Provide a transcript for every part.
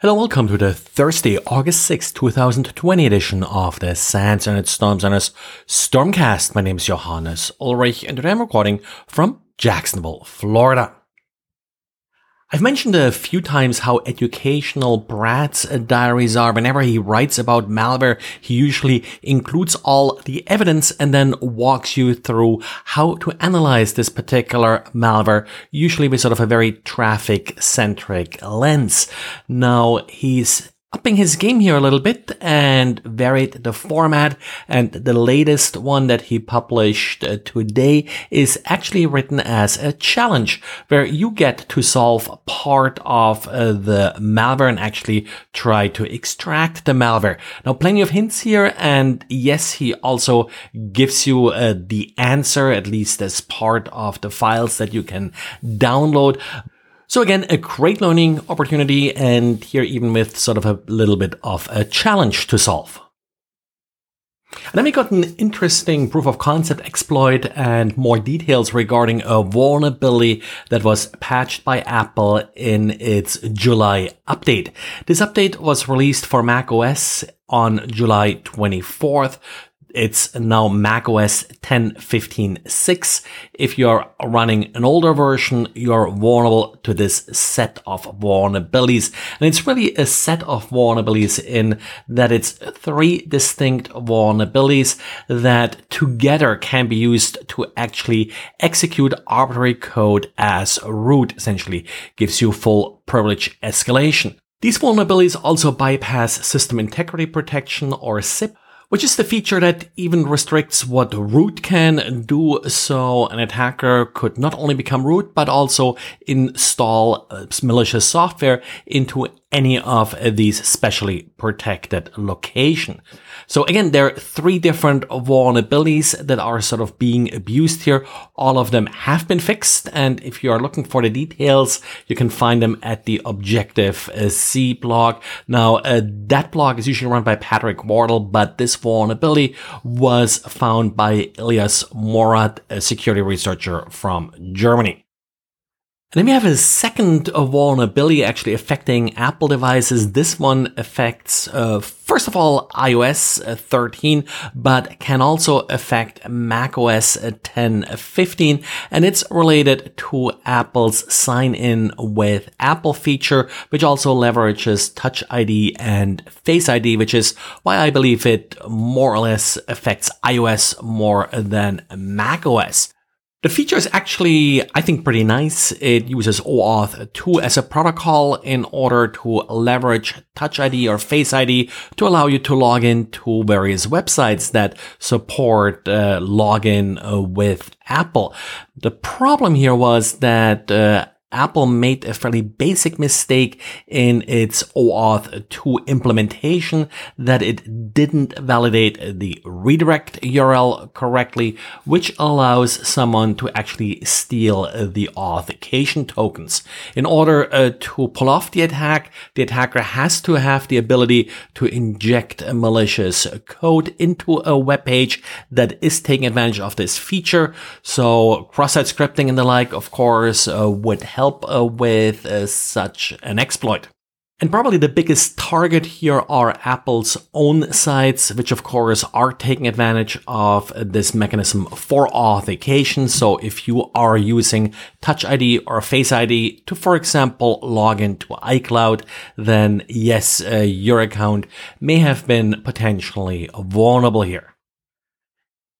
Hello, welcome to the Thursday, August 6th, 2020 edition of the SANS and its Storms and its Stormcast. My name is Johannes Ulrich and today I'm recording from Jacksonville, Florida. I've mentioned a few times how educational Brad's diaries are. Whenever he writes about malware, he usually includes all the evidence and then walks you through how to analyze this particular malware, usually with sort of a very traffic centric lens. Now he's upping his game here a little bit and varied the format. And the latest one that he published uh, today is actually written as a challenge where you get to solve part of uh, the malware and actually try to extract the malware. Now, plenty of hints here. And yes, he also gives you uh, the answer, at least as part of the files that you can download. So again, a great learning opportunity and here even with sort of a little bit of a challenge to solve. And then we got an interesting proof of concept exploit and more details regarding a vulnerability that was patched by Apple in its July update. This update was released for macOS on July 24th. It's now macOS 10.15.6. If you're running an older version, you're vulnerable to this set of vulnerabilities. And it's really a set of vulnerabilities in that it's three distinct vulnerabilities that together can be used to actually execute arbitrary code as root, essentially gives you full privilege escalation. These vulnerabilities also bypass system integrity protection or SIP which is the feature that even restricts what root can do. So an attacker could not only become root, but also install uh, malicious software into any of these specially protected location. So again, there are three different vulnerabilities that are sort of being abused here. All of them have been fixed. And if you are looking for the details, you can find them at the Objective C blog. Now, uh, that blog is usually run by Patrick Wardle, but this vulnerability was found by Ilias Morad, a security researcher from Germany. And then we have a second vulnerability actually affecting Apple devices. This one affects, uh, first of all, iOS 13, but can also affect macOS 10.15. And it's related to Apple's sign in with Apple feature, which also leverages Touch ID and Face ID, which is why I believe it more or less affects iOS more than macOS. The feature is actually, I think, pretty nice. It uses OAuth 2 as a protocol in order to leverage Touch ID or Face ID to allow you to log in to various websites that support uh, login uh, with Apple. The problem here was that uh, Apple made a fairly basic mistake in its OAuth 2 implementation that it didn't validate the redirect URL correctly, which allows someone to actually steal the authentication tokens. In order uh, to pull off the attack, the attacker has to have the ability to inject malicious code into a web page that is taking advantage of this feature. So cross-site scripting and the like, of course, uh, would help uh, with uh, such an exploit. And probably the biggest target here are Apple's own sites, which of course are taking advantage of this mechanism for authentication. So if you are using Touch ID or Face ID to, for example, log into iCloud, then yes, uh, your account may have been potentially vulnerable here.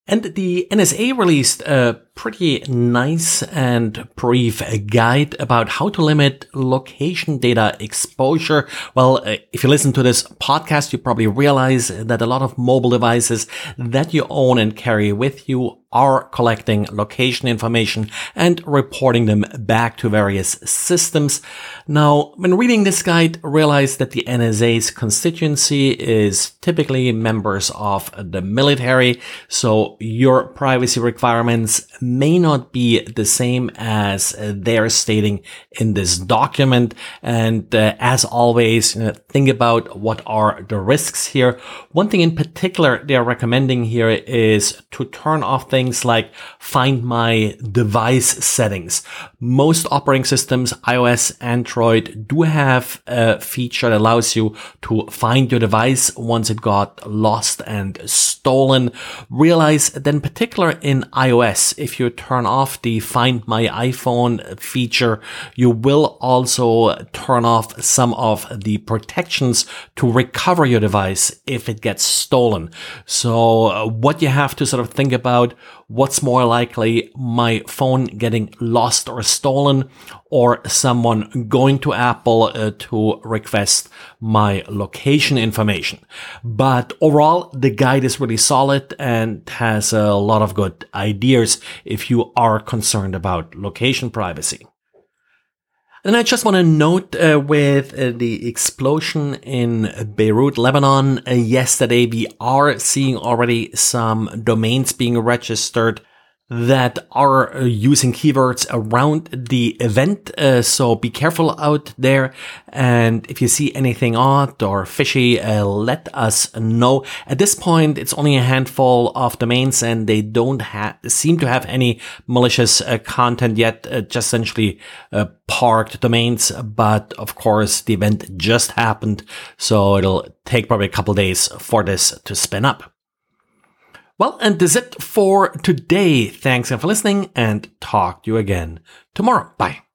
And the NSA released a pretty nice and brief guide about how to limit location data exposure. Well, uh, if you listen to this podcast, you probably realize that a lot of mobile devices that you own and carry with you are collecting location information and reporting them back to various systems. Now, when reading this guide, realize that the NSA's constituency is typically members of the military. So your privacy requirements may not be the same as uh, they're stating in this document. And uh, as always, you know, think about what are the risks here. One thing in particular they're recommending here is to turn off things like find my device settings. Most operating systems, iOS, Android, do have a feature that allows you to find your device once it got lost and stolen. Realize that in particular in iOS, if you turn off the find my iPhone feature, you will also turn off some of the protections to recover your device if it gets stolen. So uh, what you have to sort of think about, what's more likely, my phone getting lost or stolen or someone going to Apple uh, to request my location information. But overall, the guide is really solid and has a lot of good ideas if you are concerned about location privacy. And I just want to note uh, with uh, the explosion in Beirut, Lebanon, uh, yesterday, we are seeing already some domains being registered that are uh, using keywords around the event. Uh, so be careful out there. And if you see anything odd or fishy, uh, let us know. At this point, it's only a handful of domains and they don't ha- seem to have any malicious uh, content yet, uh, just essentially uh, parked domains. But of course, the event just happened. So it'll take probably a couple days for this to spin up. Well, and that's it for today. Thanks again for listening and talk to you again tomorrow. Bye.